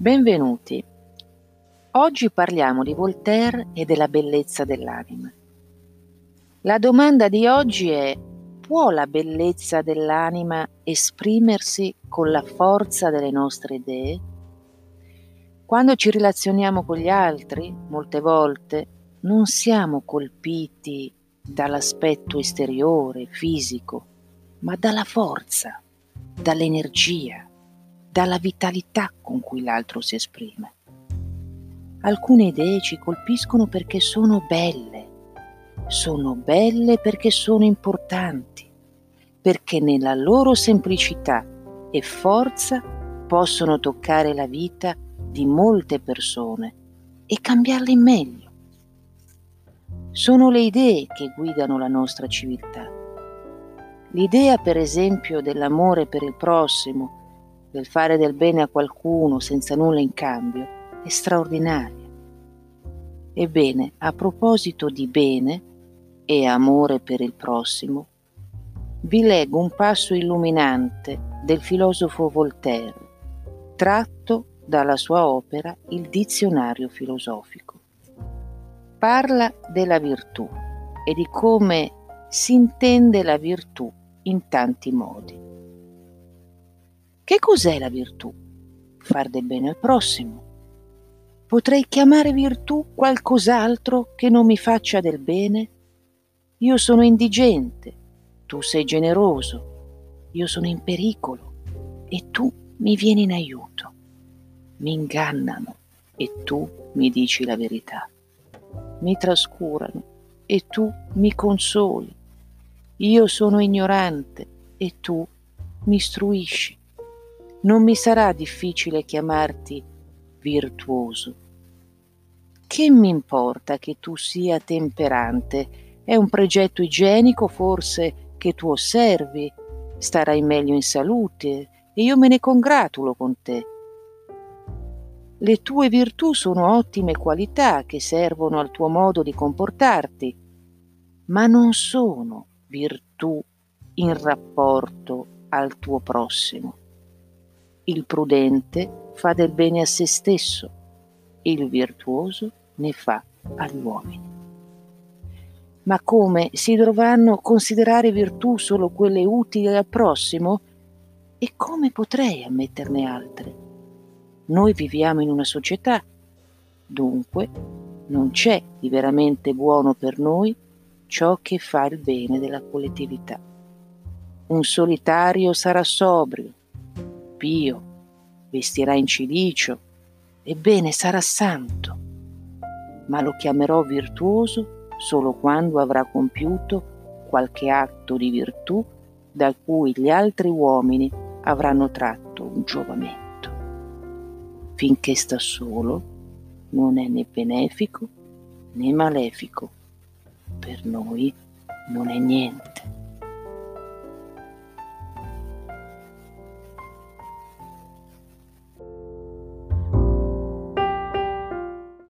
Benvenuti. Oggi parliamo di Voltaire e della bellezza dell'anima. La domanda di oggi è può la bellezza dell'anima esprimersi con la forza delle nostre idee? Quando ci relazioniamo con gli altri, molte volte, non siamo colpiti dall'aspetto esteriore, fisico, ma dalla forza, dall'energia, dalla vitalità con cui l'altro si esprime. Alcune idee ci colpiscono perché sono belle, sono belle perché sono importanti, perché nella loro semplicità e forza possono toccare la vita di molte persone e cambiarle in meglio. Sono le idee che guidano la nostra civiltà. L'idea, per esempio, dell'amore per il prossimo, del fare del bene a qualcuno senza nulla in cambio è straordinaria. Ebbene, a proposito di bene e amore per il prossimo, vi leggo un passo illuminante del filosofo Voltaire, tratto dalla sua opera Il dizionario filosofico. Parla della virtù e di come si intende la virtù in tanti modi. Che cos'è la virtù? Far del bene al prossimo. Potrei chiamare virtù qualcos'altro che non mi faccia del bene? Io sono indigente, tu sei generoso, io sono in pericolo e tu mi vieni in aiuto. Mi ingannano e tu mi dici la verità. Mi trascurano e tu mi consoli. Io sono ignorante e tu mi istruisci non mi sarà difficile chiamarti virtuoso. Che mi importa che tu sia temperante? È un progetto igienico forse che tu osservi, starai meglio in salute e io me ne congratulo con te. Le tue virtù sono ottime qualità che servono al tuo modo di comportarti, ma non sono virtù in rapporto al tuo prossimo. Il prudente fa del bene a se stesso, il virtuoso ne fa agli uomini. Ma come si dovranno considerare virtù solo quelle utili al prossimo? E come potrei ammetterne altre? Noi viviamo in una società, dunque non c'è di veramente buono per noi ciò che fa il bene della collettività. Un solitario sarà sobrio, pio, vestirà in cilicio, ebbene sarà santo, ma lo chiamerò virtuoso solo quando avrà compiuto qualche atto di virtù da cui gli altri uomini avranno tratto un giovamento. Finché sta solo, non è né benefico né malefico. Per noi non è niente.